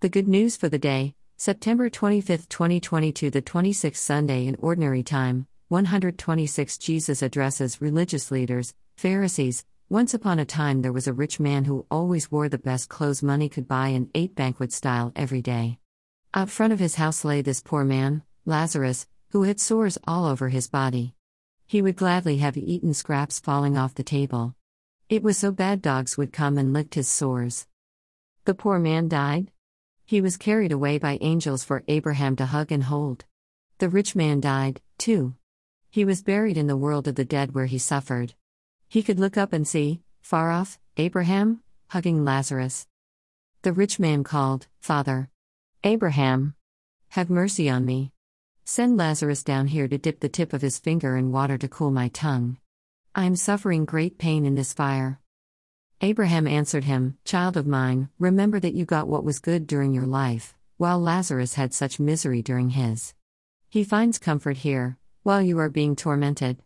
The good news for the day, September 25, 2022, the 26th Sunday in Ordinary Time, 126 Jesus addresses religious leaders, Pharisees. Once upon a time, there was a rich man who always wore the best clothes money could buy and ate banquet style every day. Out front of his house lay this poor man, Lazarus, who had sores all over his body. He would gladly have eaten scraps falling off the table. It was so bad dogs would come and licked his sores. The poor man died. He was carried away by angels for Abraham to hug and hold. The rich man died, too. He was buried in the world of the dead where he suffered. He could look up and see, far off, Abraham, hugging Lazarus. The rich man called, Father. Abraham. Have mercy on me. Send Lazarus down here to dip the tip of his finger in water to cool my tongue. I am suffering great pain in this fire. Abraham answered him, Child of mine, remember that you got what was good during your life, while Lazarus had such misery during his. He finds comfort here, while you are being tormented.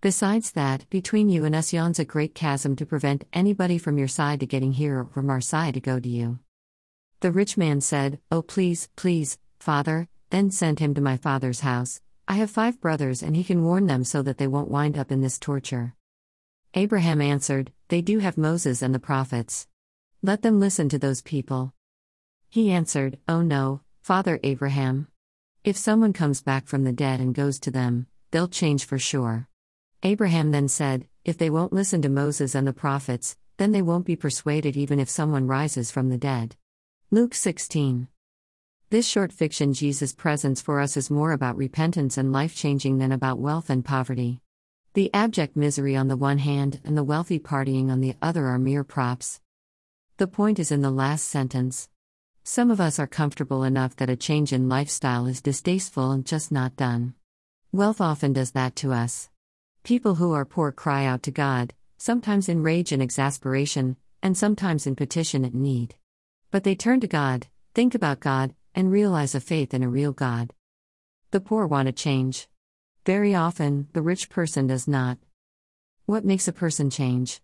Besides that, between you and us yawns a great chasm to prevent anybody from your side to getting here or from our side to go to you. The rich man said, Oh, please, please, Father, then send him to my father's house. I have five brothers and he can warn them so that they won't wind up in this torture. Abraham answered, They do have Moses and the prophets. Let them listen to those people. He answered, Oh no, Father Abraham. If someone comes back from the dead and goes to them, they'll change for sure. Abraham then said, If they won't listen to Moses and the prophets, then they won't be persuaded even if someone rises from the dead. Luke 16. This short fiction Jesus presents for us is more about repentance and life changing than about wealth and poverty. The abject misery on the one hand and the wealthy partying on the other are mere props. The point is in the last sentence. Some of us are comfortable enough that a change in lifestyle is distasteful and just not done. Wealth often does that to us. People who are poor cry out to God, sometimes in rage and exasperation, and sometimes in petition and need. But they turn to God, think about God, and realize a faith in a real God. The poor want a change. Very often, the rich person does not. What makes a person change?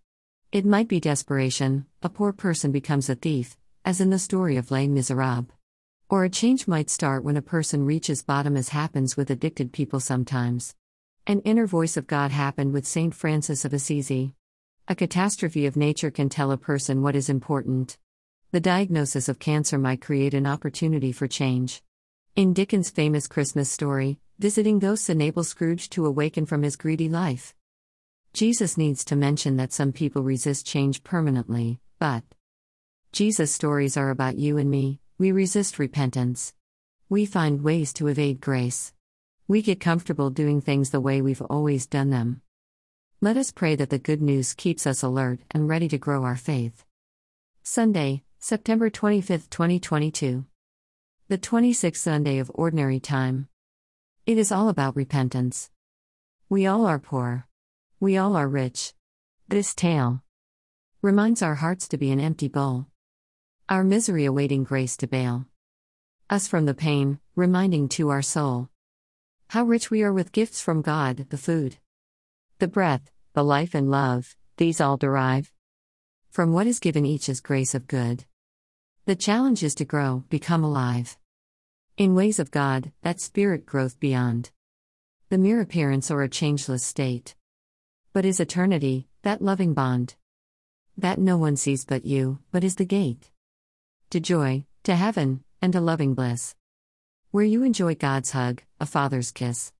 It might be desperation, a poor person becomes a thief, as in the story of Les Miserables. Or a change might start when a person reaches bottom, as happens with addicted people sometimes. An inner voice of God happened with St. Francis of Assisi. A catastrophe of nature can tell a person what is important. The diagnosis of cancer might create an opportunity for change. In Dickens' famous Christmas story, Visiting ghosts enable Scrooge to awaken from his greedy life. Jesus needs to mention that some people resist change permanently, but Jesus' stories are about you and me, we resist repentance. We find ways to evade grace. We get comfortable doing things the way we've always done them. Let us pray that the good news keeps us alert and ready to grow our faith. Sunday, September 25, 2022. The 26th Sunday of Ordinary Time. It is all about repentance. We all are poor. We all are rich. This tale reminds our hearts to be an empty bowl. Our misery awaiting grace to bail us from the pain, reminding to our soul how rich we are with gifts from God the food, the breath, the life, and love, these all derive from what is given each as grace of good. The challenge is to grow, become alive. In ways of God, that spirit growth beyond the mere appearance or a changeless state. But is eternity, that loving bond. That no one sees but you, but is the gate to joy, to heaven, and to loving bliss. Where you enjoy God's hug, a father's kiss.